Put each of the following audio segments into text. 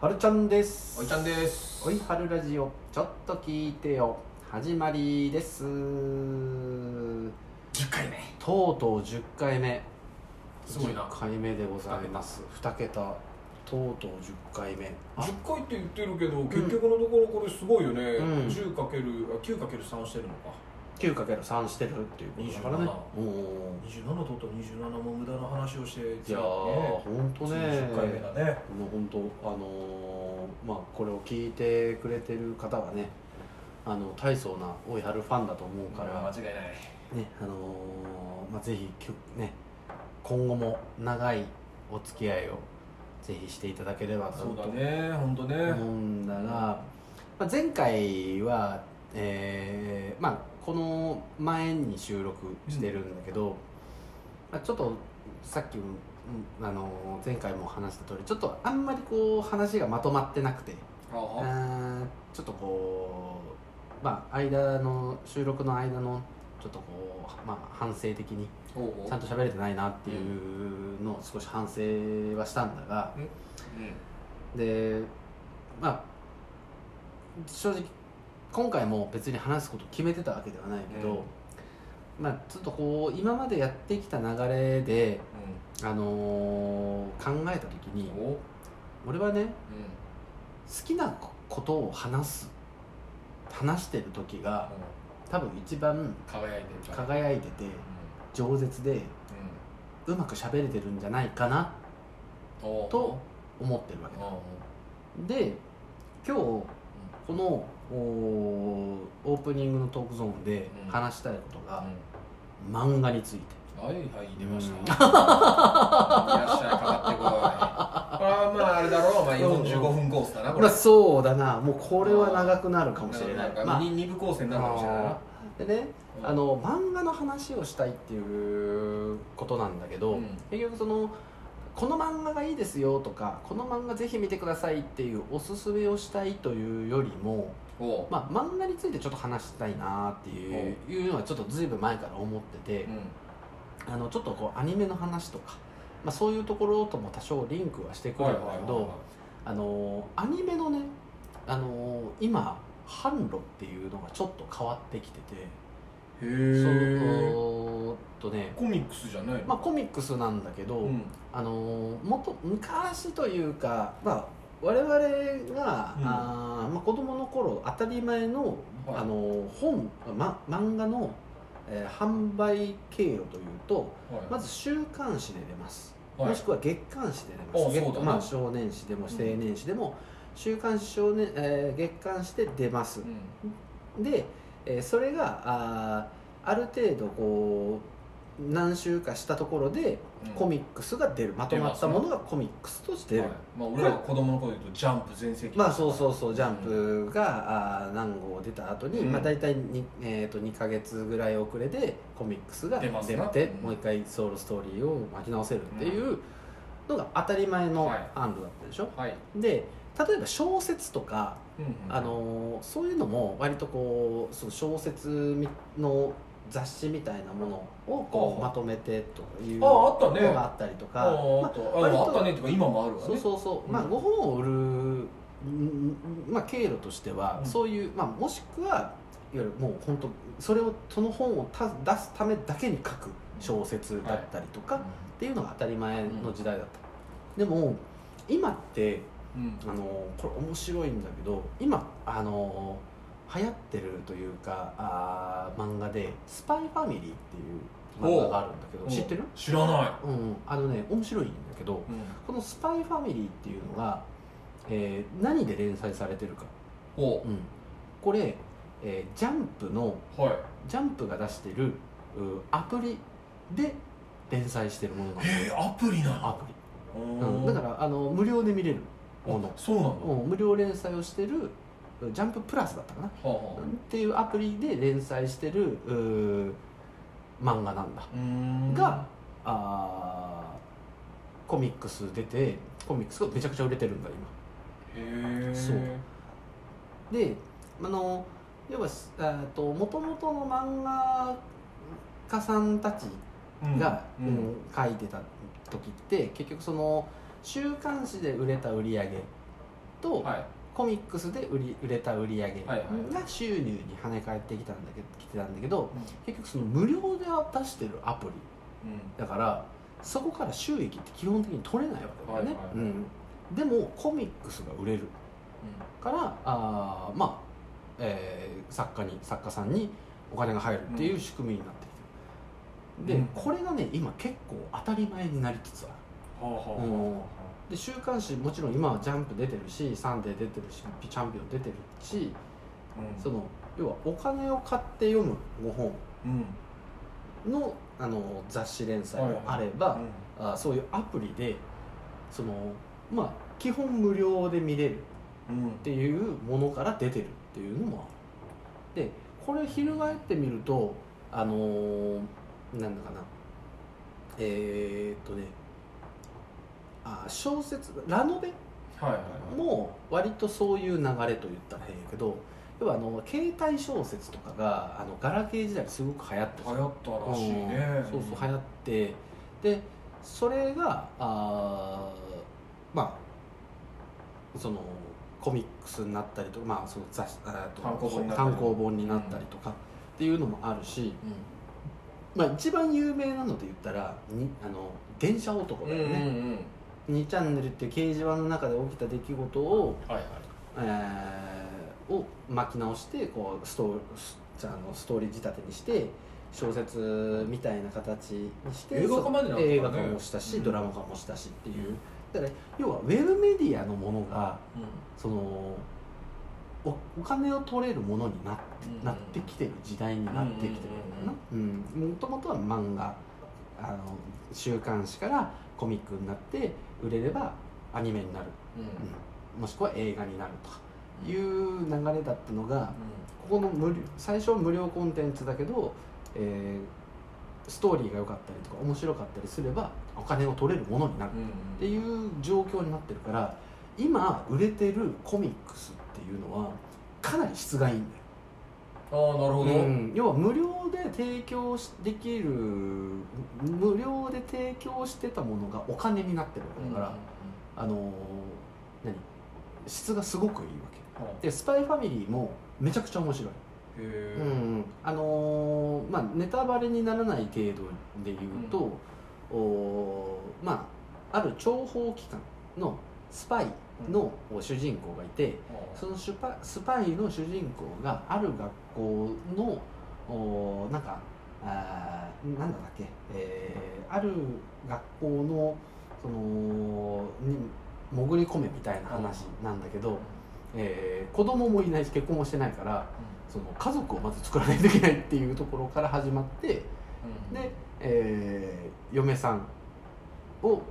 はるちゃんです。おいちゃんです。おいはるラジオちょっと聞いてよ。始まりです。10回目。とうとう10回目。すごいな。10回目でございます。2桁。とうとう10回目。あ10回って言ってるけど結局のところこれすごいよね、うん。10×9×3 してるのか 9×3 してるっていうことだからね。27おー27とうとう27も無駄な話をしていやーほんとね。10回目だね。もう本当あのーまあこれを聞いてくれてる方はねあの大層なおいはるファンだと思うから、間違いない。ねあのーまあ、ぜひきょね今後も長いお付き合いをぜひしていただければとそうだね本当ね。思うんだが、まあ、前回は、えーまあ、この前に収録してるんだけど、まあ、ちょっとさっきあのー前回も話した通りちょっとあんまりこう話がまとまってなくてあちょっとこうまあ間の収録の間のちょっとこう、まあ、反省的にちゃんと喋れてないなっていうのを少し反省はしたんだがうん。でまあ正直今回も別に話すこと決めてたわけではないけど、まあちょっとこう今までやってきた流れで、あのー考えた時に俺はねう好きなことを話す話してる時がん。多分一番輝いて輝いてて饒舌でうん。うまく喋れてるんじゃないかなと思ってるわけだ。で今日このオープニングのトークゾーンでうん。話したいことがうん。漫画について。はいはい出ました、うん。いらっしゃいかかってこい。これはまああれだろう、まあ、45分コースだなこれ。まあそうだな。もうこれは長くなるかもしれない。ん。かまあ。二二部構成になるかもしれないでねあの漫画の話をしたいっていうことなんだけど、うん。結局そのこの漫画がいいですよとかこの漫画ぜひ見てくださいっていうおすすめをしたいというよりも、まあ、漫画についてちょっと話したいなっていういうのはちょっとずいぶん前から思ってて、うん。あのちょっとこうアニメの話とか、まあ、そういうところとも多少リンクはしてくるんだけど、あのアニメのねあの今販路っていうのがちょっと変わってきててへそえのとねコミックスじゃないの？まあコミックスなんだけど、うん。あのもっと昔というか、まあ、我々が、うん。あーまあ、子供の頃当たり前の,、はい。あの本、ま、漫画の、えー販売経路というとはい。まず週刊誌で出ます、はい。もしくは月刊誌で出ます。まあ、少年誌でも青年誌でも、週刊誌少年、えー月刊誌で出ます。う、ん。で、えーそれがあーある程度こう何週かしたところでうん。コミックスが出る。まとまったものがコミックスとして。出る、はい。まあ俺らが子供の頃で言うとジャンプ全盛期。まあそうそうそう。ジャンプが、あー何号出た後に、うん。まあ、大体に、えー、と2か月ぐらい遅れでコミックスが出て、うん。もう一回ソウルストーリーを巻き直せるっていうのが当たり前のはい。販路だったでしょ、はい。で例えば小説とかうんうんあのそういうのも割とこうその小説みの雑誌みたいなものをこうあまとめてというああったね。のがあったりとか、あったね。っていうか今もあるわね。そうそうそう、うん。まあご本を売る、んまあ、経路としては、うん。そういう、まあ、もしくはいわゆるもう本当それをその本をた出すためだけに書く小説だったりとか、っていうのが当たり前の時代だった、でも今ってうん。あのこれ面白いんだけど今あの流行ってるというかあー漫画で「スパイファミリー」っていう漫画があるんだけど知ってる？知らない。うんあのね面白いんだけどこの「スパイファミリー」っていうのが、えー何で連載されてるか、お。うん、これ、えージャンプのはい。ジャンプが出してるうアプリで連載してるものなんだへえアプリなアプリ、うん、だらからあの無料で見れるもの。そうなんだ。うん。無料連載をしてるジャンププラスだったかな、っていうアプリで連載してる漫画なんだ、があーコミックス出てコミックスがめちゃくちゃ売れてるんだへえそう。今であの要はあと元々の漫画家さんたちが、うんうん。書いてた時って結局その週刊誌で売れた売り上げと、はいコミックスで売り売れた売り上げが収入に跳ね返ってきたんだけど来てたん。だけど結局その無料で出してるアプリだからそこから収益って基本的に取れないわけだよね、はいはい。うん、でもコミックスが売れるからあーまあ、えー作家に作家さんにお金が入るっていう仕組みになってきてる、で、うん。これがね今結構当たり前になりつつある。はあはあで週刊誌もちろん今はジャンプ出てるしサンデー出てるしチャンピオン出てるしうん。その要はお金を買って読む5本うん。のあの雑誌連載もあれば、あそういうアプリでそのまあ基本無料で見れるうんうんっていうものから出てるっていうのもある。でこれ翻ってみるとあのーなんだかな。えー、っとねあ小説ラノベ？も割とそういう流れと言ったら変やけど要はあの携帯小説とかがあのガラケー時代にすごく流行ってた。流行ったらしいね。うん。そうそう流行ってでそれがあーまあそのコミックスになったりとか、まあ、その雑誌単行本になったり。単行本になったりとかっていうのもあるし、まあ、一番有名なので言ったらにあの電車男うんうんだよね、うん2チャンネルっていう掲示板の中で起きた出来事を、はいはい。えーを巻き直してこうストあのストーリー仕立てにして小説みたいな形にして映画化までね。映画化もしたし、うん。ドラマ化もしたしっていう。だから要はウェブメディアのものがうそのおお金を取れるものになって,、うん。なってきてる時代になってきてるのかな。うんもともとは漫画あの週刊誌からコミックになって売れればアニメになる、んうん。うんもしくは映画になるとかいう流れだったのがここの無料最初は無料コンテンツだけど、えーストーリーが良かったりとか面白かったりすればお金を取れるものになるうん。っていう状況になってるから今売れてるコミックスっていうのはかなり質がいいんだよああなるほど。うん。要は無料で提供しできる無料で提供してたものがお金になってるわけだから、あのー何？質がすごくいいわけ。で「スパイファミリーもめちゃくちゃ面白い、へうんうん。あのーまあネタバレにならない程度で言うと、おーまあある諜報機関のスパイの主人公がいて、そのスパスパイの主人公がある学校のおーなんかあーなんだっけ、えーある学校のそのに潜り込めみたいな話なんだけど、えー子供もいないし結婚もしてないからその家族をまず作らないといけないっていうところから始まってで、えー嫁さんを、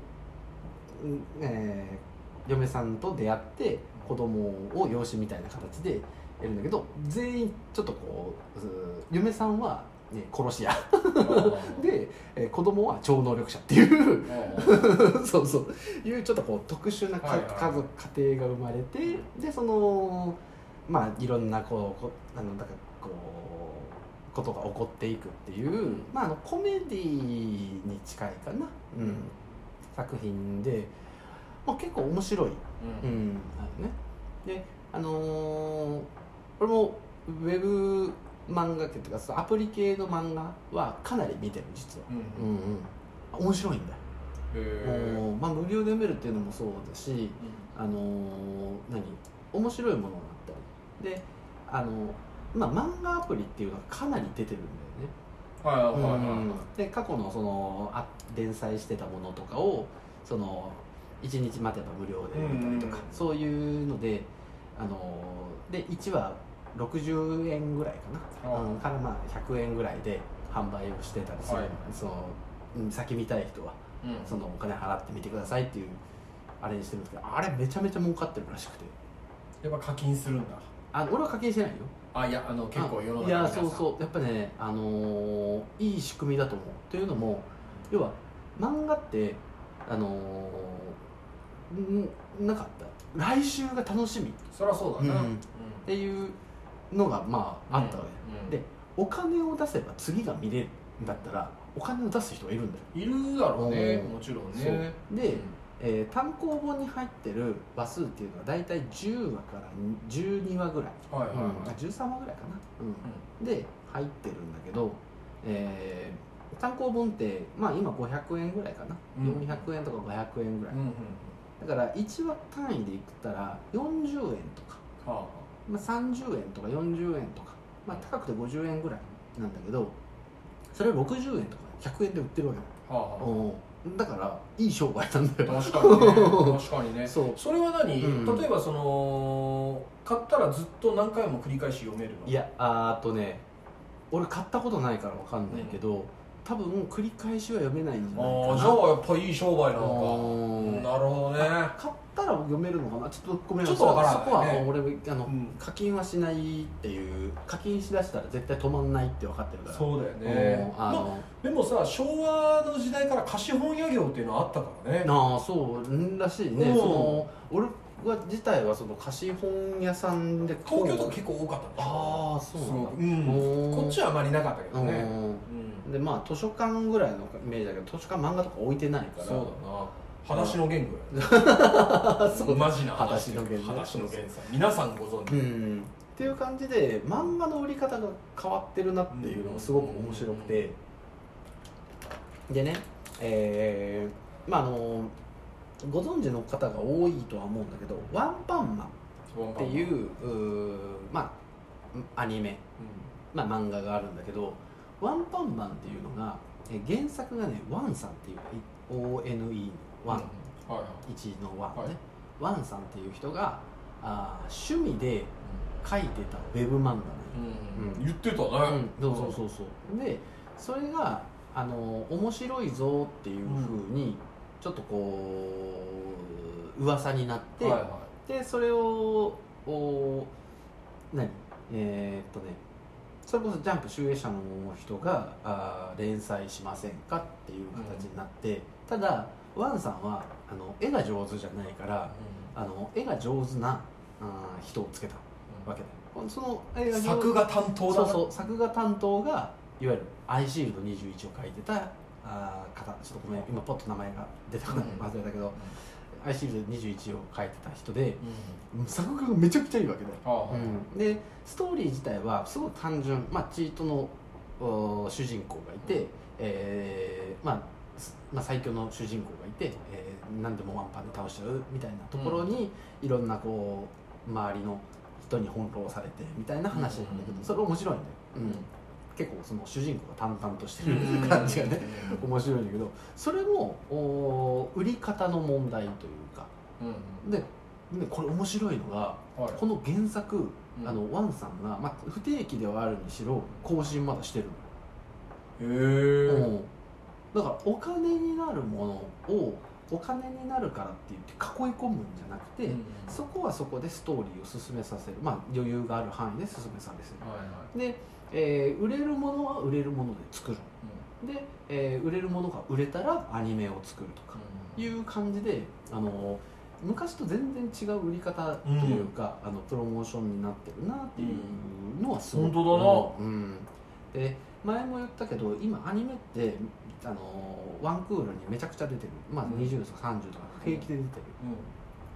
うんえー嫁さんと出会って子供を養子みたいな形でやるんだけど全員ちょっとこうう嫁さんは、ね、殺し屋。で、えー子供は超能力者っていう。そうそう。いうちょっとこう特殊な家族家庭が生まれてでそのまあいろんなこうこあのだからこうことが起こっていくっていう、まあ、あのコメディに近いかな、うん、作品で、まあ、結構面白い、うん、あるね。であのー俺もウェブ漫画系っていうかそのアプリ系の漫画はかなり見てる実は、うんうん、面白いんだよ。まあ、無料で読めるっていうのもそうだし、あのー何？面白いものがあったり。であのまあ漫画アプリっていうのがかなり出てるんだよね、はいはいはいで過去のそのあ連載してたものとかをその1日待てば無料で読めたりとか、うんそういうのであのーで1話60円ぐらいかな、うんからまあ100円ぐらいで販売をしてたりする、はい。そのうん先見たい人はうん。そのお金払ってみてくださいっていうあれにしてるんですけどあれめちゃめちゃ儲かってるらしくて。やっぱ課金するんだ。あ俺は課金してないよ。あいやあの結構世の中いやそうそう。やっぱね、あのーいい仕組みだと思う。というのも要は漫画ってあのーんなかった来週が楽しみ。っそりゃそうだなうん。ていうのがまああったわけ、うん。でお金を出せば次が見れるんだったらお金を出す人がいるんだよ。いるだろうね。うん。もちろんね。で、えー単行本に入ってる話数っていうのは大体10話から12話ぐらい、はいはいはい。うん、13話ぐらいかな、うん。で入ってるんだけど、えー単行本って、まあ、今500円ぐらいかな、うん。400円とか500円ぐらい、うんうんだから1話単位でいったら40円とか、はまあ、30円とか40円とか、まあ、高くて50円ぐらいなんだけどそれを60円とか100円で売ってるわけだ。あはあ。はよだからいい商売なんだよ。あ確かにね。確かにね。そう。それは何、うん。例えばその買ったらずっと何回も繰り返し読めるの？いやあとね俺買ったことないからわかんないけど、多分繰り返しは読めないんじゃないかな。ああじゃあやっぱいい商売なうのん。かなるほどね。買ったら読めるのかな？ちょっとごめんちょっとわからないそこはね俺あの、うん。課金はしないっていう課金しだしたら絶対止まんないって分かってるから。そうだよね。うんあの、まあでもさ昭和の時代から貸本屋業っていうのはあったからね。ああそううんらしいね。うん。その俺は自体はその貸本屋さんで東京とか結構多かったんでしょああそうなんだ。うん。こっちはあまりなかったけどね。うん。うん。でまあ図書館ぐらいのイメージだけど図書館漫画とか置いてないから。そうだな。裸足の弦ぐらいそうマジな裸足の弦ね裸足の弦さ。ん皆さんご存知。うん。っていう感じで漫画の売り方が変わってるなっていうのがすごく面白くて。でねえーまああのご存知の方が多いとは思うんだけど「ワンパンマン」っていうまあアニメ、まあ、漫画があるんだけど「ワンパンマン」っていうのがえ原作がねワンさんっていう ONE ワン、はいはい。1のワンね、はいワンさんっていう人があー趣味で書いてたウェブ漫画なんよ。うん。言ってたね。うん、そうそうそうそう。でそれがあの面白いぞっていうふうにちょっとこう噂になって、はいはでそれをお何？えーっとねそれこそジャンプ集英社の人があー連載しませんかっていう形になって、ただワンさんはあの絵が上手じゃないからあの絵が上手なあー人をつけたわけだよ。その絵が作画担当だな。そうそう作画担当がいわゆる「アイシールド21」を書いてたあー方ちょっとごめん今ポッと名前が出てこないうん。忘れたけど「アイシールド21」を書いてた人でうん。作画がめちゃくちゃいいわけだよ、はあはうん、でストーリー自体はすごい単純、まあ、チートのお主人公がいて、えーまあすまあ、最強の主人公がいて、えー何でもワンパンで倒しちゃうみたいなところに、いろんなこう周りの人に翻弄されてみたいな話なんだけど、うん。それ面白いんだよ、あうん結構その主人公が淡々としてうるん感じがねうん面白いんだけどそれもお売り方の問題というか。うんででこれ面白いのがはい。この原作うん。あのワンさんが、まあ、不定期ではあるにしろ更新まだしてるへの、えうん。だからお金になるものをお金になるからって言って囲い込むんじゃなくて、そこはそこでストーリーを進めさせる、まあ、余裕がある範囲で進めさせる。はいはい。で、えー売れるものは売れるもので作る。で、えー売れるものが売れたらアニメを作るとかいう感じであの昔と全然違う売り方というか、あのプロモーションになってるなっていうのはすごく本当だな。うん、で前も言ったけど今アニメってあのワンクールにめちゃくちゃ出てる、まあ、うん。20とか30とか平気で出て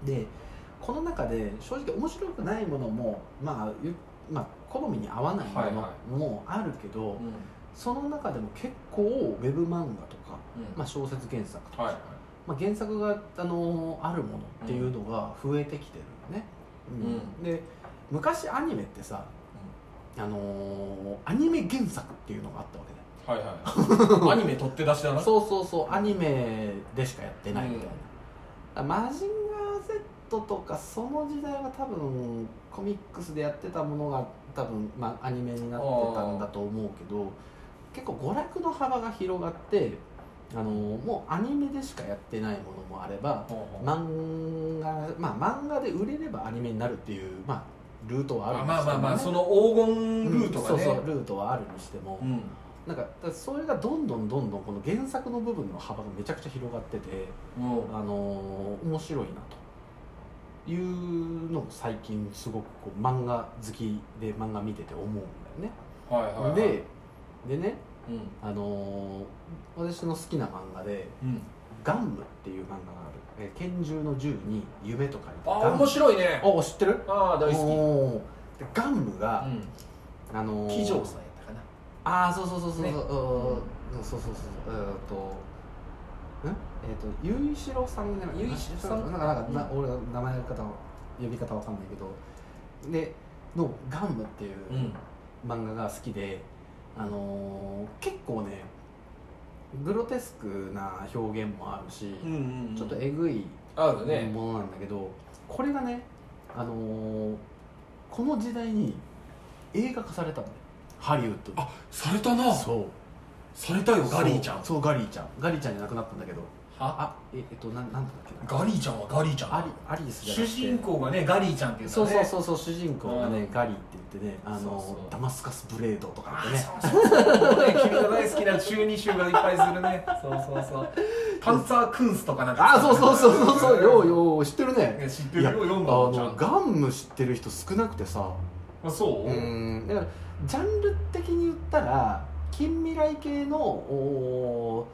る、でこの中で正直面白くないものも、まあゆまあ、好みに合わないもはいはのもあるけど、うん。うんその中でも結構ウェブ漫画とか、うん。まあ、小説原作とか、はいはい。まあ、原作があのあるものっていうのが増えてきてるよね、うん。で昔アニメってさ、あのーアニメ原作っていうのがあったわけだよはいはい。アニメ取って出しだな。そうそうそうアニメでしかやってないみたいな、マジンガー Z とかその時代は多分コミックスでやってたものが多分、まあ、アニメになってたんだと思うけど結構娯楽の幅が広がってあのもうアニメでしかやってないものもあれば漫画まあ漫画で売れればアニメになるっていう、まあ、ルートはあるあにしても、ね、まあまあまあその黄金ルートがね。うんそうそうルートはあるにしても、うんなんかそれがどんどんどんどんこの原作の部分の幅がめちゃくちゃ広がってて、うん。あのー面白いなというのを最近すごくこう漫画好きで漫画見てて思うんだよね。はいはいはい。ででね、うん。あのー私の好きな漫画でうん「ガンムっていう漫画がある、えー拳銃の銃に夢と書いてあ面白いね。お知ってる？ああ大好おーでガンムが、きあのー騎乗さああそうそうそうそうそう、ね。うんそうそうそうえーっとんえーっとゆいしろさんじゃないゆいしろさん？なんかなんか、なうん俺名前の方呼び方わかんないけど。でのガンムっていううん。漫画が好きで、あのー結構ねグロテスクな表現もあるし、うんうんちょっとえぐいものなんだけどこれがね、あのーこの時代に映画化されたの。ねハリウッド。であされたな。そう。されたよ。ガリーちゃん。そう。ガリーちゃん。ガリーちゃんじゃなくなったんだけど。は？あええっとなんなんだっけな。ガリーちゃんはガリーちゃんアリアリス主人公がねガリーちゃんっていうそうそううそうそう主人公がね、うん。ガリーって言ってねあのそうダマスカスブレードとかってね。そうそうそう。もうね君が大好きな中二集がいっぱいするね。そうそうそう。パンツァークンスとかなんか。あそうそうそうそうそう。ようよう知ってるいねや知ってるよ読んだもんちゃんのとガンム知ってる人少なくてさあそう？うん。だからジャンル的に言ったら近未来系のお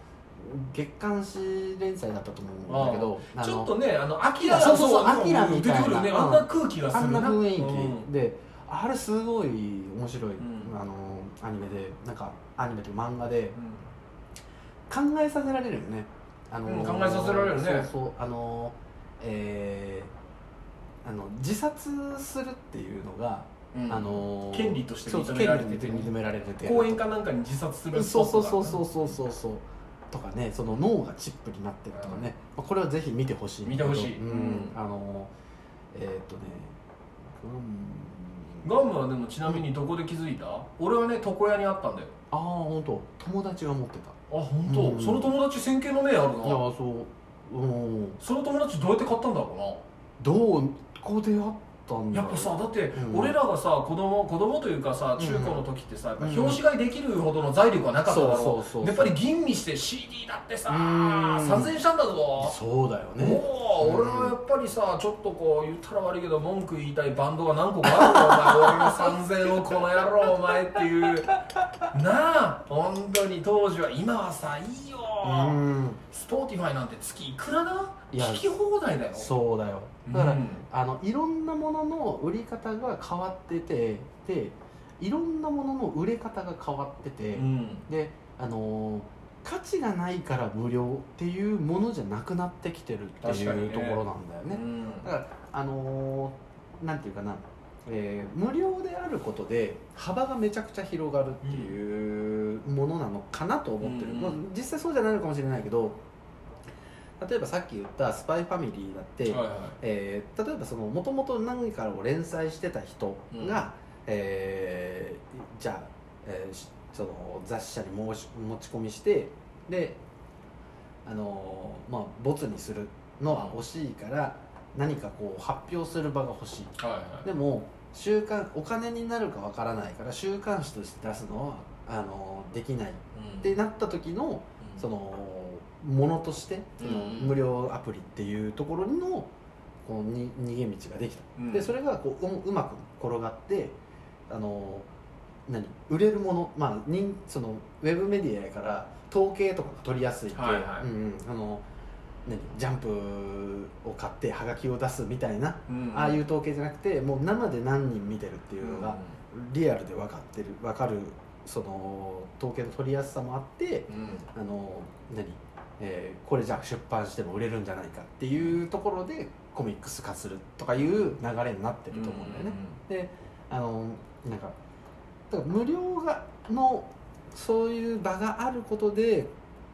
月刊誌連載だったと思うんだけどちょっとねあのアキラそうそうそうアキラみたいな。出てくるねうん。あんな空気がすあんるなな雰囲気、うん。であれすごい面白い、ん。あのアニメでなんかアニメというか漫画でう考えさせられるよね。あの、うん考えさせられるね。そうそうあのえーあの自殺するっていうのが、あの権利として認められてて。認められてて。公園かなんかに自殺する。そうそうそうそうそうそう。そうとかねその脳がチップになってるとかね、まあ、これはぜひ見てほしい見てほしい。うん。うん。あのえーっとねうんガムはでもちなみにどこで気づいた？俺はね床屋にあったんだよ。ああ本当。友達が持ってた。あ本当、うんその友達線形の目あるいやなそう。うん。その友達どうやって買ったんだろどうこであったんだ。やっぱさだってうん。俺らがさ子供子供というかさ中高の時ってさ、やっぱうん表紙買いできるほどの財力がなかっただろやっぱり吟味して CD だってさうん。3000円したんだぞ。そうだよね。おお、うん。俺はやっぱりさちょっとこう言ったら悪いけど文句言いたいバンドが何個かあるのお前俺の3000をこの野郎お前っていう。なあ本当に当時は。今はさいいよ。うん。 Spotify なんて月いくらだ？いや聞き放題だよそうだよ。だから、うん。あのいろんなものの売り方が変わっててでいろんなものの売れ方が変わってて、うん。であのー価値がないから無料っていうものじゃなくなってきてるっていうところなんだよね。うんだからあのーなんていうかな、えー無料であることで幅がめちゃくちゃ広がるっていうものなのかなと思ってる、うん。まあ実際そうじゃないのかもしれないけど例えばさっき言った「スパイファミリー」だって、はいはい。えー例えばそのもともと何かを連載してた人が、うん。えーじゃあ、えーしその雑誌社に申し持ち込みしてであのーまあボツにするのは欲しいから何かこう発表する場が欲しい。はいはい。でも週刊お金になるかわからないから週刊誌として出すのはあのーできないっうん。てなった時のそのものとしてそのうん無料アプリっていうところのこうに逃げ道ができた、うん。でそれがこうううまく転がってあの何？売れるものまあ人そのウェブメディアやから統計とかが取りやすいって、はいはい。うんうん。あの何？ジャンプを買ってハガキを出すみたいな、うんああいう統計じゃなくてもう生で何人見てるっていうのがリアルで分かってる分かるその統計の取りやすさもあってうん。あの何、えーこれじゃあ出版しても売れるんじゃないかっていうところでコミックス化するとかいう流れになってると思うんだよね。であのなんかだから無料がのそういう場があることで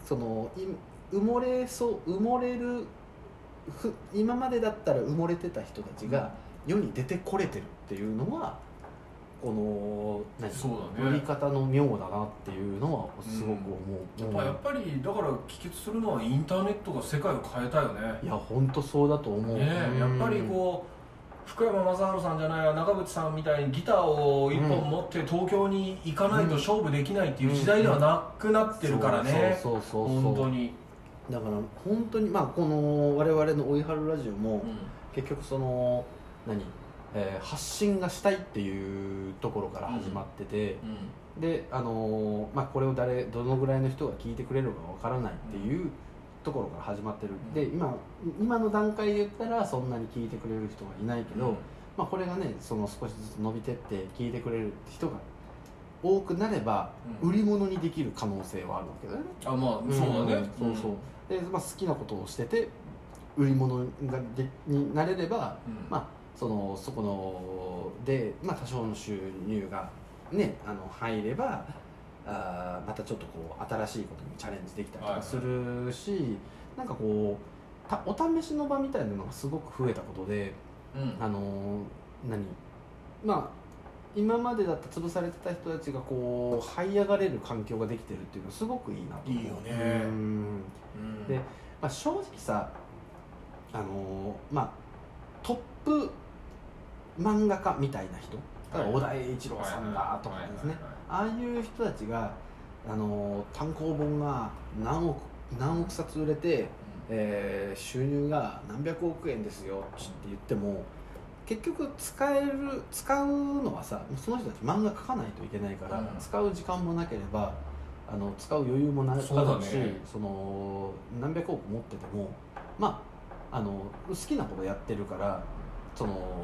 そのい埋もれそう埋もれるふ今までだったら埋もれてた人たちが世に出てこれてるっていうのはこの何そうだね。売り方の妙だなっていうのはすごく思う、やっぱやっぱりだから帰結するのはインターネットが世界を変えたよね。いや本当そうだと思う、ねえやっぱりこう福山雅治さんじゃないや中渕さんみたいにギターを一本持って東京に行かないと勝負できないっていう時代ではなくなってるからね。そうそうそうそう。本当に、だから本当にまあこの我々の「追いはるラジオも」結局その何、えー発信がしたいっていうところから始まってて、であのーまあ、これを誰どのぐらいの人が聞いてくれるかわからないっていうところから始まってる、うん。で今今の段階で言ったらそんなに聞いてくれる人はいないけど、まあ、これがねその少しずつ伸びてって聞いてくれる人が多くなればうん。売り物にできる可能性はあるわけだよね、あまあそうだね、そうそう。で、まあ、好きなことをしてて売り物がでになれればうん。まあそのそこので、まあ、多少の収入がねあの入ればあーまたちょっとこう新しいことにチャレンジできたりとかするし、なんかこうたお試しの場みたいなのがすごく増えたことでうん。あのー何？まあ今までだった潰されてた人たちがこう這い上がれる環境ができてるっていうのはすごくいいなと思う。いいよね。うん。うん。でまあ、正直さあのーまあトップ漫画家みたいな人？小田栄一郎さんだとかですね。ああいう人たちが、あのー単行本が何億何億冊売れて、えー収入が何百億円ですよって言っても結局使える使うのはさその人たち漫画描かないといけないから、うん。使う時間もなければあの使う余裕もなくそうだなるしね。その何百億持っててもまああの好きなことやってるからその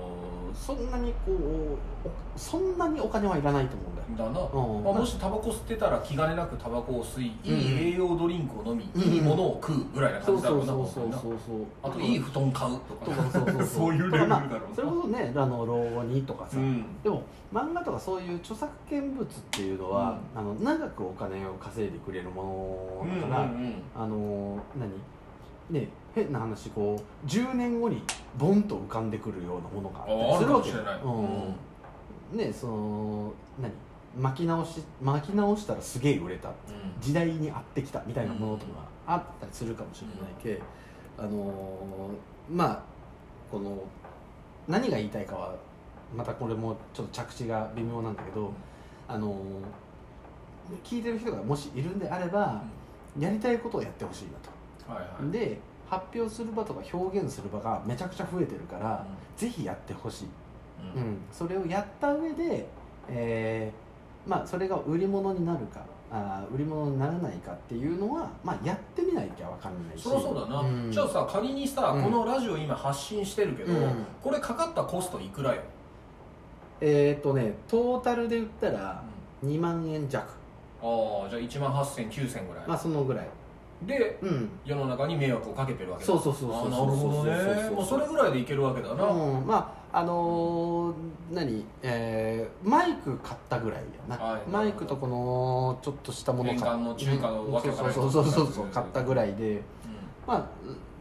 そんなにこうおそんなにお金はいらないと思うんだよ。だな、うん。まあ、もしタバコ吸ってたら気兼ねなくタバコを吸い、うん。いい栄養ドリンクを飲み、うん。いいものを食うぐらいなそう感じだろそううなそう。そうそうそう。あといい布団買うととかかそうそうそうそう。いうレベルだろうな。それこそねあの老後にとかさ、うん。でも漫画とかそういう著作権物っていうのは、あの長くお金を稼いでくれるものだから、うんうんうん。あの何？ね変な話こう10年後にボンと浮かんでくるようなものがあったりするわけうん。ねその何？巻き直し巻き直したらすげえ売れた。時代に合ってきたみたいなものとかあったりするかもしれないけ、あのーまあこの何が言いたいかはまたこれもちょっと着地が微妙なんだけど、あのー聞いてる人がもしいるんであれば、やりたいことをやってほしいなと。はいはい。で発表する場とか表現する場がめちゃくちゃ増えてるから、ぜひやってほしい、うん。うん、それをやった上で、えーまあ、それが売り物になるかあー売り物にならないかっていうのは、まあ、やってみないと分かんないし。そりゃそうだな、ん。じゃあさ仮にさ、うん。このラジオ今発信してるけど、うん。これかかったコストいくらよ、えっ、とねトータルで言ったら2万円弱。ああじゃあ1万8000、9000ぐらい、まあそのぐらいでうん。世の中に迷惑をかけてるわけだ。そうそうそうそうそうそうそうそうそれぐらいでいけるわけだな、うん、まああのー何、えーマイク買ったぐらいやな、はいマイクとこのちょっとしたもの年間の中華のわけわかそうそうそうそうそう買ったぐらいでうま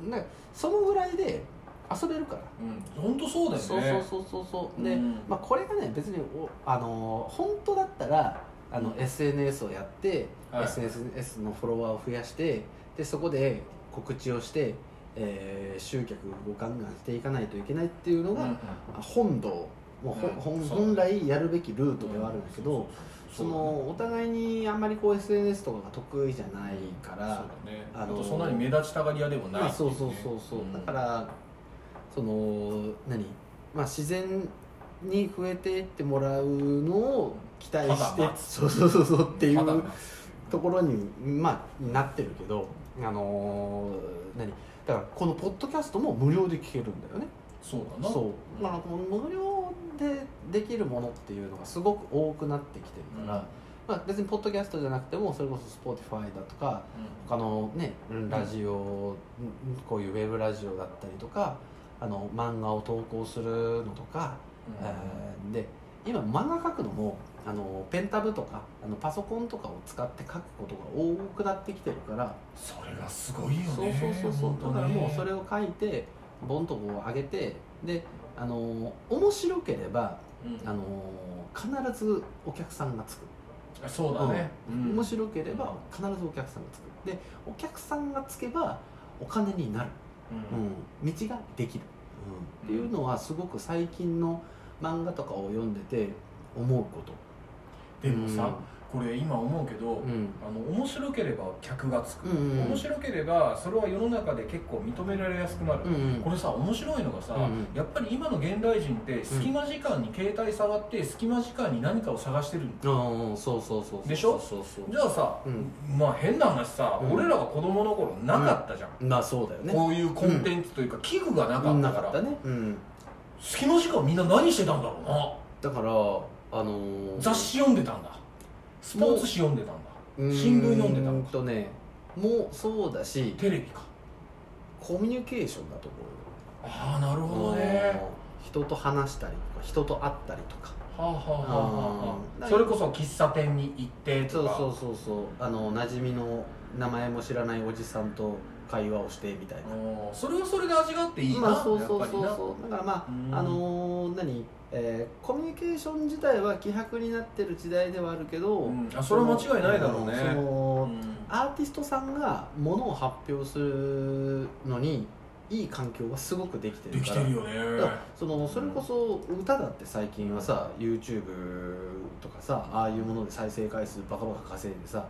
あねそのぐらいで遊べるからんうん、本当そうだよねそうそうそうそうで、うんまあ、これがね別におあのー本当だったらあの、うん SNS をやって、はい。SNS のフォロワーを増やしてでそこで告知をして、えー集客をガンガンしていかないといけないっていうのが、うんうん。本堂。もうほうん。本本来やるべきルートではあるんだけど、そのお互いにあんまりこう SNS とかが得意じゃないから、そうだね。あのそんなに目立ちたがり屋でもないまあ、そうそうそうそう、ん。だからその何？まあ自然に増えていってもらうのを期待して、そうそうそうそうっていうところにまあなってるけどあのー何？だからこのポッドキャストも無料で聞けるんだよね。そうだな。そう。だからこの無料でできるものっていうのがすごく多くなってきてるから、まあ、別にポッドキャストじゃなくてもそれこそ Spotify だとか他のねラジオ、うんこういうウェブラジオだったりとかあの漫画を投稿するのとか、うん。えーで今漫画描くのもあのペンタブとかあのパソコンとかを使って描くことが多くなってきてるからそれがすごいよね。そうそうそうそう。ねだからもうそれを書いてボンとこう上げてであの面白ければうん。あの必ずお客さんがつく、そうだね、うん。面白ければ必ずお客さんがつく。でお客さんがつけばお金になる、うん。うん、道ができる、うん、っていうのはすごく最近の漫画とかを読んでて思うことでもさ、これ今思うけど、うん。あの面白ければ客がつく、うんうん。面白ければそれは世の中で結構認められやすくなる、うんうん。これさ面白いのがさ、うんうん。やっぱり今の現代人って隙間時間に携帯触って隙間時間に何かを探してるうんうん。そうそうそうでしょそうそう。じゃあさ、うん。まあ変な話さ、うん。俺らが子供の頃なかったじゃん、まあそうだよね。こういうコンテンツというか器具がなかったか、ら。ね。うん。隙間時間みんな何してたんだろうな。だからあのー雑誌読んでたんだ。スポーツ誌読んでたんだ。新聞読んでたのとねもうそうだしテレビか。コミュニケーションだとああなるほどね。うん人と話したりとか人と会ったりとか。はあはあはあはうん。あそれこそ喫茶店に行ってとか。そうそうそうそう。あの馴染みの名前も知らないおじさんと会話をしてみたいな。うんそれはそれで味があっていいな、まあそうそうやっぱりな。そうそうだからまうん。ああのー何、えーコミュニケーション自体は希薄になってる時代ではあるけど、うん。あそれは間違いないだろうね。んそのうん。アーティストさんがものを発表するのにいい環境がすごくできてでるから。きてるよね。そのそれこそ歌だって最近はさ YouTube とかさああいうもので再生回数バカバカ稼いでさ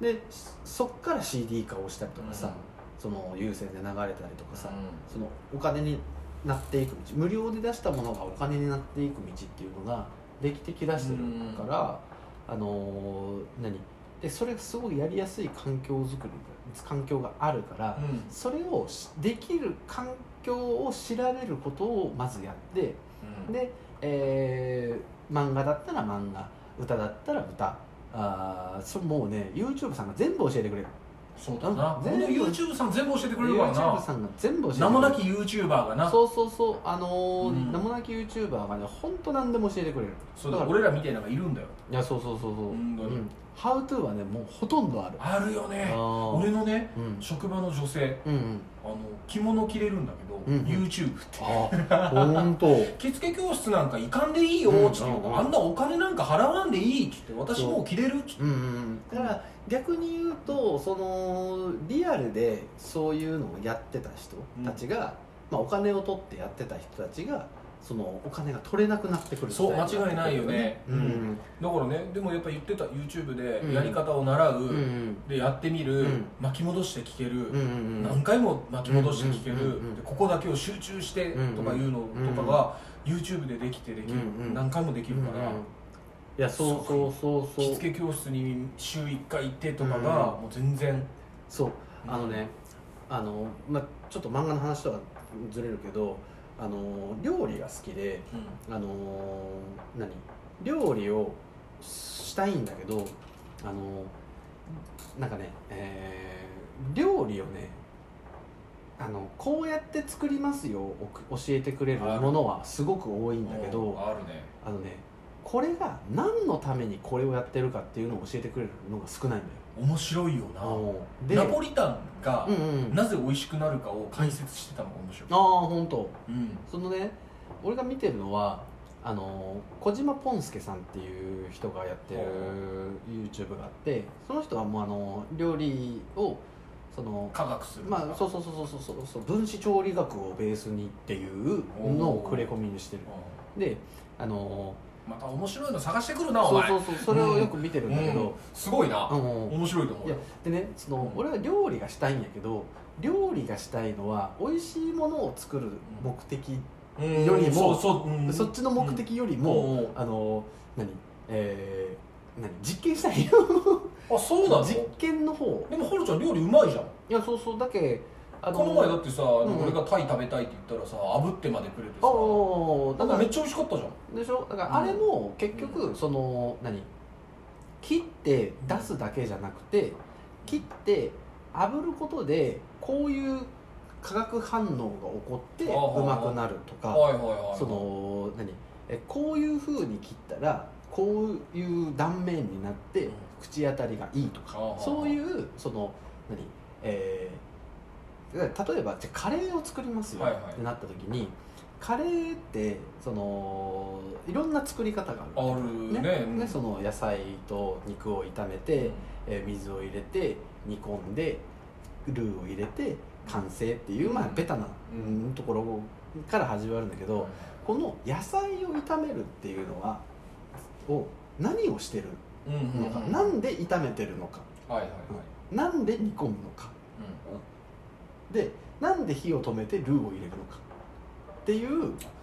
でそっから CD 化をしたりとかさ、その有線で流れたりとかさ、そのお金になっていく道。無料で出したものがお金になっていく道っていうのができてきだしてるから、あのー何？でそれがすごいやりやすい環境づくり環境があるから、うん。それをしできる環境を調べることをまずやってうん。で、えー漫画だったら漫画歌だったら歌。あーそれもうね YouTube さんが全部教えてくれるそうだな。この YouTube さん全部教えてくれるから YouTube なさんが全部教えて名もなき YouTuber がな。そうそうそう。あのーうん。名もなき YouTuber がね本当何でも教えてくれる。そうだからだ俺らみたいなのがいるんだよ。いやそうそうそうそう。本当に。うん、How to はねもうほとんどある。あるよね。あー。俺のねうん。職場の女性。うんうん。あの着物着れるんだけど、うん。うん YouTube って。あ本当 着付け教室なんか行かんでいいようん。っつって、うん。あんなお金なんか払わんでいいっつって。私もう着れるっつって。うん。うん。うん。だから逆に言うとそのリアルでそういうのをやってた人たちが、まあ、お金を取ってやってた人たちがそのお金が取れなくなってくるそう間違いないよね。うん。うんだからねでもやっぱ言ってた YouTube うん。でやり方を習う、うん。うんでやってみる、うん。巻き戻して聞ける、何回も巻き戻して聞ける、ここだけを集中してとかいうのとかが YouTube でできてできる、何回もできるから、いやそうそうそうそう。着付け教室に週1回行ってとかがうんもう全然、そう。あのねあの、まあ、ちょっと漫画の話とはずれるけどあの料理が好きであの何？料理をしたいんだけどあのなんかね、えー料理をねあのこうやって作りますよ教えてくれるものはすごく多いんだけうんどあるね。あのねこれが何のためにこれをやってるかっていうのを教えてくれるのが少ないんだよ面白いよな。でナポリタンがうんうん。なぜ美味しくなるかを解説してたのが面白い、ああ本当うん。そのね俺が見てるのはあの小島ポンスケさんっていう人がやってる YouTube があってその人はもうあの料理をその科学する。まあそうそうそうそうそうそう分子調理学をベースにっていうのをクレコミにしてる。う。であのんまた面白いの探してくるなお前そうそうそうそれをよく見てるんだけうん。ど、すごいな、うん。面白いと思ういやよでねその俺は料理がしたいんやけど料理がしたいのは美味しいものを作る目的うん。よりもそっちの目的よりも、うん。あの何？えー、何？実験したいよあそうなの？実験の方。でもはるちゃん料理うまいじゃん。いやそうそう。だけあこの前だってさ、ん俺がタイ食べたいって言ったらさ炙ってまでくれてあさあだからなんかめっちゃ美味しかったじゃん。でしょ？だからあれも結局その何？切って出すだけじゃなくて切って炙ることでこういう化学反応が起こってうまくなるとかはいはいはいその何？えこういうふうに切ったらこういう断面になってうん。口当たりがいいとかそういうその何？えー例えばじゃあカレーを作りますよはいはい。ってなった時にカレーってそのいろんな作り方があるねうんね。その野菜と肉を炒めて、えー水を入れて煮込んでルーを入れて完成っていう、まあうんベタな、うんうんところから始まるんだけど、この野菜を炒めるっていうのはを何をしてるうんうんのか、うん。なんで炒めてるのか。はいはいはい。なんで煮込むのかでなんで火を止めてルーを入れるのか。っていう。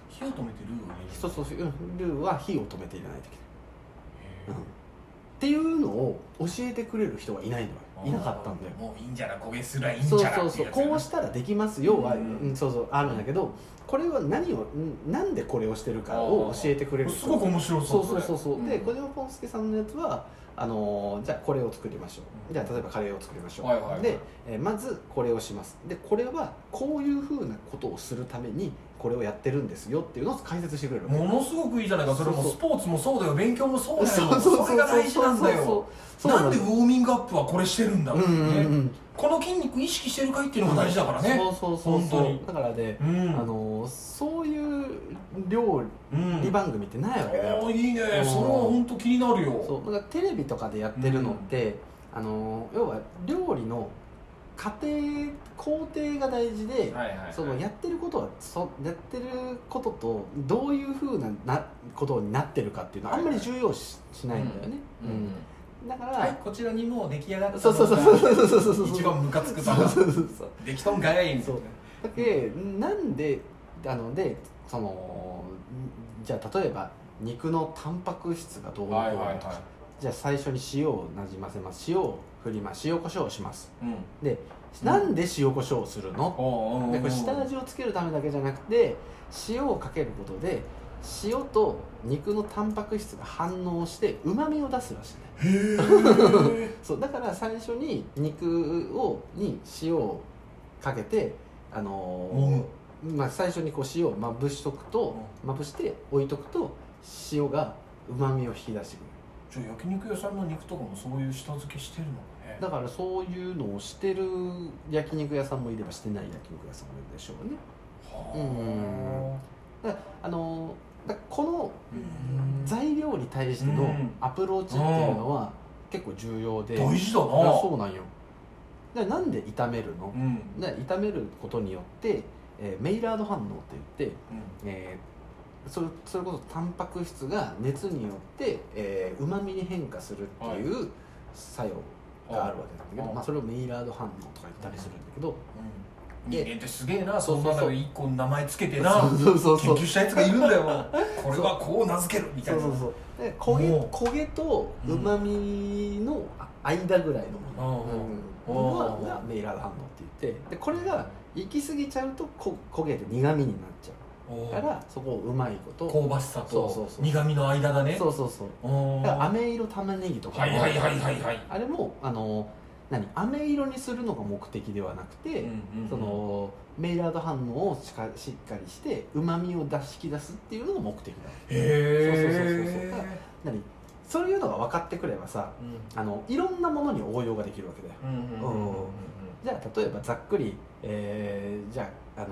火を止めてルーを入れる。そうそうルーは火を止めて入れないといけない、うん、へっていうのを教えてくれる人がいないのよ。ー。いなかったんだよ。もういいんじゃな焦げすらいいんじゃなそうそうそう。こうしたらできますよは、ううん。んそうそう。あるんだけどこれは何をんなんでこれをしてるかを教えてくれる。すごく面白そそううそうそうそう、れで小島ポンスケさんのやつはあのーじゃあこれを作りましょう。じゃあ例えばカレーを作りましょう、はいはいはい。で、えーまずこれをします。でこれはこういうふうなことをするためにこれをやってるんですよっていうのを解説してくれるものすごくいいじゃないか。それもスポーツもそうだよ勉強もそう。だよそれが大事なんだよ。なんでウォーミングアップはこれしてるんだ？うんうんうこの筋肉意識してるかいっていうのが大事だからね。そうそうそうそう。本当に。だからで、うん。あのそういう料うん理番組ってないわけだよ、いいね。うん。それは本当気になるよ。そう。だからテレビとかでやってるのって、あの要は料理の過程工程が大事で、そのやってることはそやってることとどういうふうななことになってるかっていうのはあんまり重要し,、ないんだよね、うん、だから、はい、こちらにもう出来上がったそうそうそうそうそうそうそう。一番ムカつくうそうそうそうできとんがやいな。だけなんでなのでそのじゃあ例えば肉のタンパク質がどうのこうのとか、じゃあ最初に塩をなじませます。塩を振ります。塩コショウをします。いうん。でなんで塩コショウをするの、おうおうおうでこれ下味をつけるためだけじゃなくて塩をかけることで塩と肉のタンパク質が反応してうまみを出すらしい。ねへえ そうだから最初に肉をに塩をかけてあのーまあ、最初にこう塩をまぶしとくとまぶして置いとくと塩がうまみを引き出してくるじゃあ焼肉屋さんの肉とかもそういう下付けしてるのかね。だからそういうのをしてる焼肉屋さんもいればしてない焼肉屋さんもいるでしょうね。はだからあのだこのうん。材料に対してのうん。アプローチっていうのは結構重要で、あ大事だな。そうなんよ。でなんで炒めるの？うん。で炒めることによって、えーメイラード反応って言って、うん。えーそれそれこそタンパク質が熱によってうまみに変化するっていう作用があるわけなんだけど、はいまあ、それをメイラード反応とか言ったりするんだけど、人間ってすげえなそそうそうそう。の一個名前つけてな。そうそうそうそう。研究したやつがいるんだよ。これはこう名付けるみたいな。そうそうそう。で焦げ焦げとうまみの間ぐらいのもの、おううん。ががメイラード反応って言って。でこれが行き過ぎちゃうとこ焦げて苦味になっちゃうからそこをうまいこと香ばしさそうそうそうと苦味の間だね。そうそうそう。おー。だから飴色玉ねぎとかもはいはいはいはいはい。あれもあの何飴色にするのが目的ではなくて、うんうんうん。そのメイラード反応をしっかりしてうまみを出し引き出すっていうのが目的だへえ何そういうのが分かってくればさあのいろんなものに応用ができるわけだよ。うんうんうん。うん。じゃあ例えばざっくり、えーじゃあ、あのー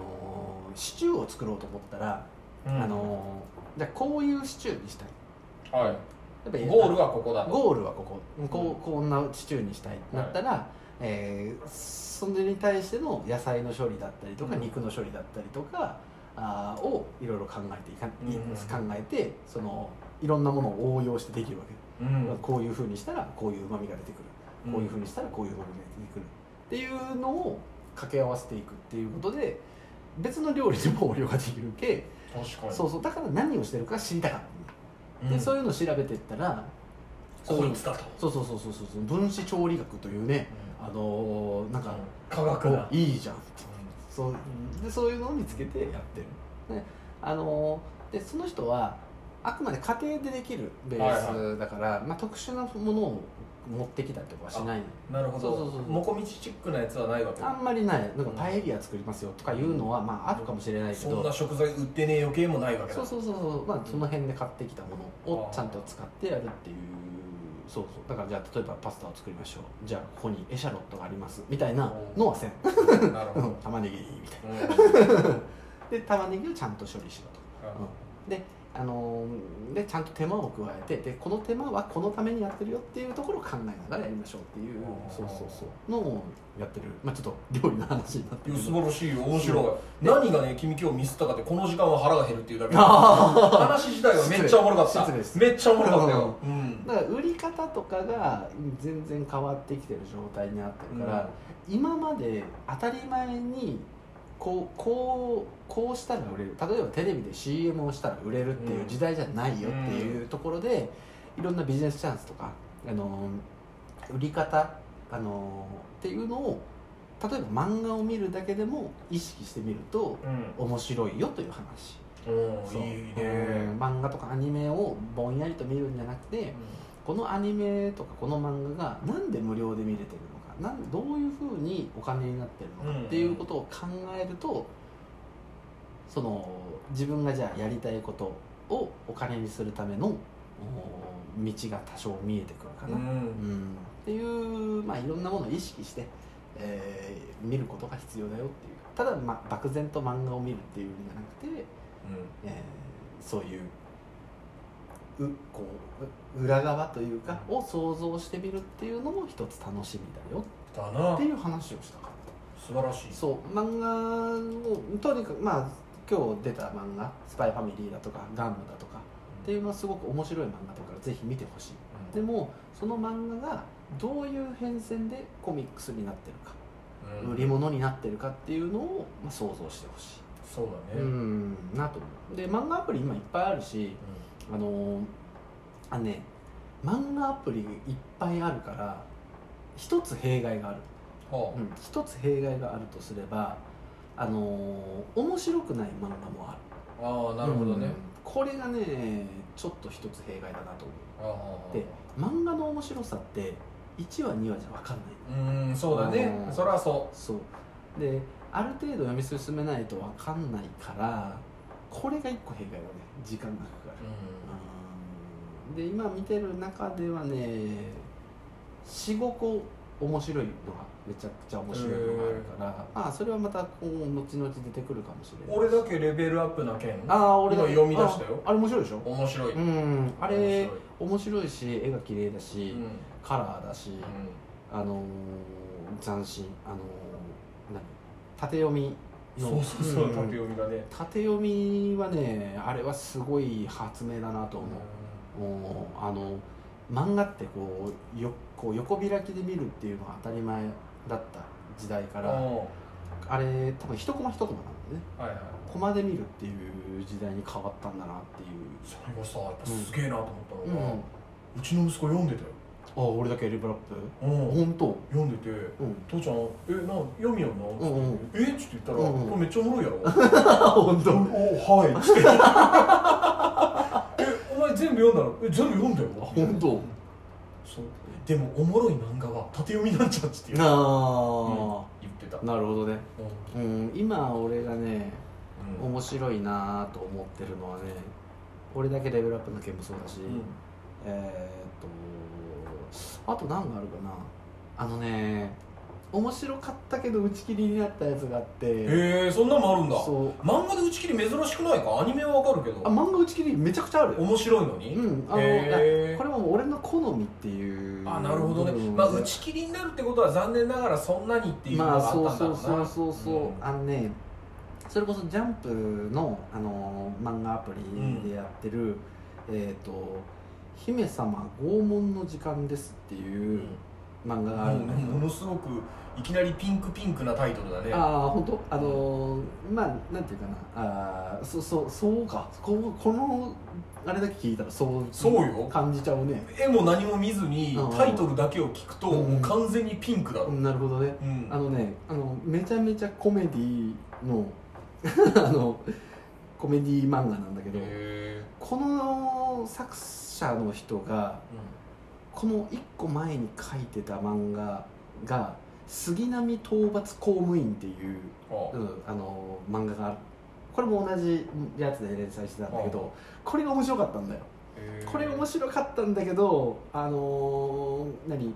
シチューを作ろうと思ったら、うん。あのーじゃあこういうシチューにしたい。はい。やっぱりゴールはここだと。ゴールはここ。こうこんなシチューにしたいってなったら、えーそれに対しての野菜の処理だったりとか、うん。肉の処理だったりとかあーをいろいろ考えていか、うん。考えてそのいろんなものを応用してできるわけ、うん。こういうふうにしたらこういううまみが出てくる、こういうふうにしたらこういううまみが出てくる。っていうのを掛け合わせていくっていうことで別の料理にも応用ができるけ確かに。そうそう。だから何をしてるか知りたかった、でそういいうのを調べていったらこいつだと。そうそうそうそうそう。そう分子調理学というねあのーなんか、科学だおいいじゃん。そうでそういうのを見つけてやってる、ねあのーでその人はあくまで家庭でできるベースだから、まあ、特殊なものを持ってきたりとかはしないなるほそうそうそうどもこみちチックなやつはないわけあんまりない。なんかパエリア作りますよとかいうのは、まあ、あるかもしれないけど。そんな食材売ってねえ余計もないわけだ。そうそうそうそう、まあ、その辺で買ってきたものをちゃんと使ってやるっていう。そうそう。だからじゃあ例えばパスタを作りましょう。じゃあここにエシャロットがあります。みたいなのはせん。なるほど。玉ねぎみたいうん。なで玉ねぎをちゃんと処理しろと。であのでちゃんと手間を加えてでこの手間はこのためにやってるよっていうところを考えながらやりましょうっていうそうそうそう。のをやってる。まあちょっと料理の話になってる。素晴らしいよ。面白い。何がね君今日ミスったかってこの時間は腹が減るっていうだけ。話自体はめっちゃおもろかった。失礼です。めっちゃおもろかったよ、うん。だから売り方とかが全然変わってきてる状態になってるから、今まで当たり前にこうこうこうしたら売れる。例えばテレビで CM をしたら売れるっていう時代じゃないよっていうところで、いろんなビジネスチャンスとかあの売り方あのっていうのを例えば漫画を見るだけでも意識してみるとうん。面白いよという話。そう。漫画とかアニメをぼんやりと見るんじゃなくてこのアニメとかこの漫画がなんで無料で見れてるなんどういうふうにお金になってるのかっていうことを考えると、その自分がじゃあやりたいことをお金にするためのお道が多少見えてくるかな、うん。うん。っていう、まあ、いろんなものを意識して、えー見ることが必要だよっていう。ただ、まあ、漠然と漫画を見るっていうんじゃなくて、えーそういううこうう裏側というかを想像してみるっていうのも一つ楽しみだよ。だな。っていう話をしたかった。素晴らしい。そう。漫画をとにかくまあ今日出た漫画「スパイファミリー」だとか「ガンム」だとかっていうのはすごく面白い漫画だからぜひ見てほしい。でもその漫画がどういう変遷でコミックスになってるか、うん。売り物になってるかっていうのを、まあ、想像してほしい。そうだね。うんなと思う。で漫画アプリ今いっぱいあるしあのーあのね漫画アプリいっぱいあるから一つ弊害がある、はう。ん、一つ弊害があるとすればあのー面白くない漫画もある。あああなるほどね。うんこれがねちょっと一つ弊害だなと思う。で漫画の面白さって1話2話じゃ分かんない。うんそうだね。うんそりゃそそう。である程度読み進めないと分かんないからこれが1個弊害だね。時間がかかうる。うんで今見てる中ではね45個面白いのがめちゃくちゃ面白いのがあるから。まあそれはまた今後後々出てくるかもしれない。俺だけレベルアップな件ああ俺だ読み出したよ。ああれ面白いでしょ？面白い。うん。あ面れ面白いし絵が綺麗だうし、ん。カラーだし、うあのー斬新。あのー何？縦読みそうそうそううん。縦読みがね。縦読みはねあれはすごい発明だなと思う、もうあの漫画ってこうよこう横開きで見るっていうのが当たり前だった時代から、う。んあれ多分一コマ一コマなんだよね。はいはい。コマで見るっていう時代に変わったんだなっていう。それがさやっぱすげえなと思ったのが、うん。うちの息子読んでたよ、あ俺だけレベルアップ？うん、本当？読んでてうん「父ちゃんえな読みよんな」うんうん。え？っ?」っと言ったら、うんうん。これめっちゃおもろいやろ」本当。おはい」っつって「えお前全部読んだの？え全部読んだよ」本当？そう。でもおもろい漫画は縦読みなんちゃうって言う。ああ、言ってた、なるほどね。ううん今俺がねん。面白いなと思ってるのはね俺だけレベルアップの件もそうだし、うん。えーっとあと何があるかな。あのね面白かったけど打ち切りになったやつがあって。へえそんなんもあるんだ。そう。漫画で打ち切り珍しくないか？アニメはわかるけど。あ漫画打ち切りめちゃくちゃある。面白いのに、うんあの、へこれはもう俺の好みっていう。あなるほどね、部分まあ、打ち切りになるってことは残念ながらそんなにっていうのまあがあったんだろうな、そうそうそうそう。そう、ん。あのねそれこそジャンプの、あの漫画アプリでやってる、えっ、と「姫様拷問の時間です」っていう漫画があるんだけど、ものすごくいきなりピンクピンクなタイトルだね。ああ本当？あのーまあなんていうかな。あーそそうそうか。ここのあれだけ聞いたらそうそうよ。感じちゃうね。絵も何も見ずにうんタイトルだけを聞くとうん。もう完全にピンクだろ、うんなるほどね。うん。あのねあのめちゃめちゃコメディの あのコメディ漫画なんだけどへこの作者の人がこの1個前に書いてた漫画が「杉並討伐公務員」っていう、あうん、あの漫画がある。これも同じやつで連載してたんだけどこれが面白かったんだよ。これ面白かったんだけどあのー何？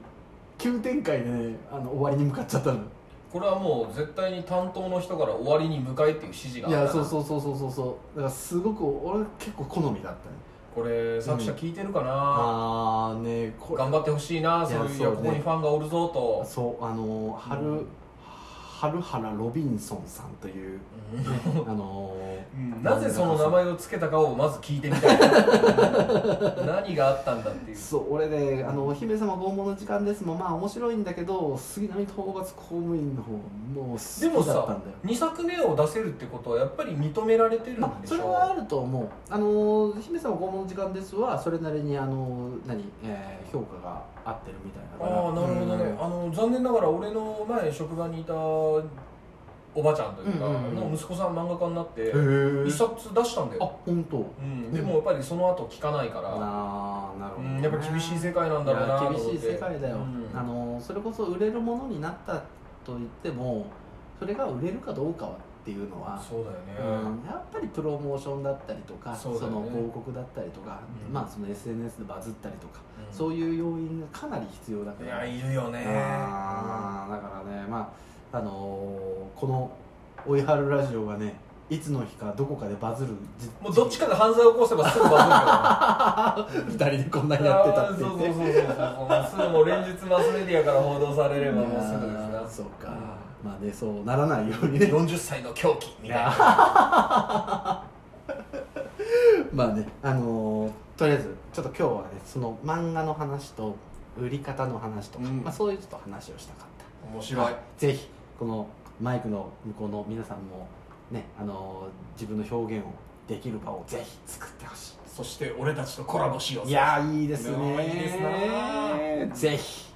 急展開でねあの終わりに向かっちゃったの。これはもう絶対に担当の人から終わりに向かえっていう指示がいあったな。やそうそうそうそうそうそう。だからすごく俺結構好みだったねこれ作者聞いてるかな、ああね頑張ってほしいなそういうここにファンがおるぞと、そうあの春、うん春原ロビンソンさんという、ね、あのうん。なぜその名前を付けたかをまず聞いてみたい。何があったんだっていう。そう俺ねあの「お姫様拷問の時間です」もまあ面白いんだけど杉並討伐公務員の方もうでもさ好きだったんだよ。2作目を出せるってことはやっぱり認められてるんでしょ、まあ、それはあると思う。あの姫様拷問の時間ですはそれなりにあの何、えー評価が合ってるみたいだからああなるほどね、あの残念ながら俺の前職場にいたおばちゃんというか、息子さん漫画家になって一冊出したんだあよ、本当？うん、でも。やっぱりその後聞かないから、ああなるほど、うんやっぱ厳しい世界なんだろうな厳しい世界だよ、うん。あのそれこそ売れるものになったと言ってもそれが売れるかどうかはっていうのは、そうだよね、うんやっぱりプロモーションだったりとかそね。の広告だったりとか、うん。まあその SNS でバズったりとか、うん。そういう要因がかなり必要だかいらやいるよね。だからねまああのーこの「おいはるラジオ」がねいつの日かどこかでバズるじもうどっちかが犯罪を起こせばすぐバズるけど 二人でこんなにやってたって。そう言ってそうそうそうそう。すぐもう連日マスメディアから報道されればもうすぐですな。そうか、うんまあねそうならないようにね。40歳の狂気みたいな。まあねあのーとりあえずちょっと今日はねその漫画の話と売り方の話とか、うん。まあ、そういうちょっと話をしたかった。面白い、ぜひこのマイクの向こうの皆さんもねあのー自分の表現をできる場をぜひ作ってほしそして俺たちとコラボしよういいやーいいですいやーいいですねぜひ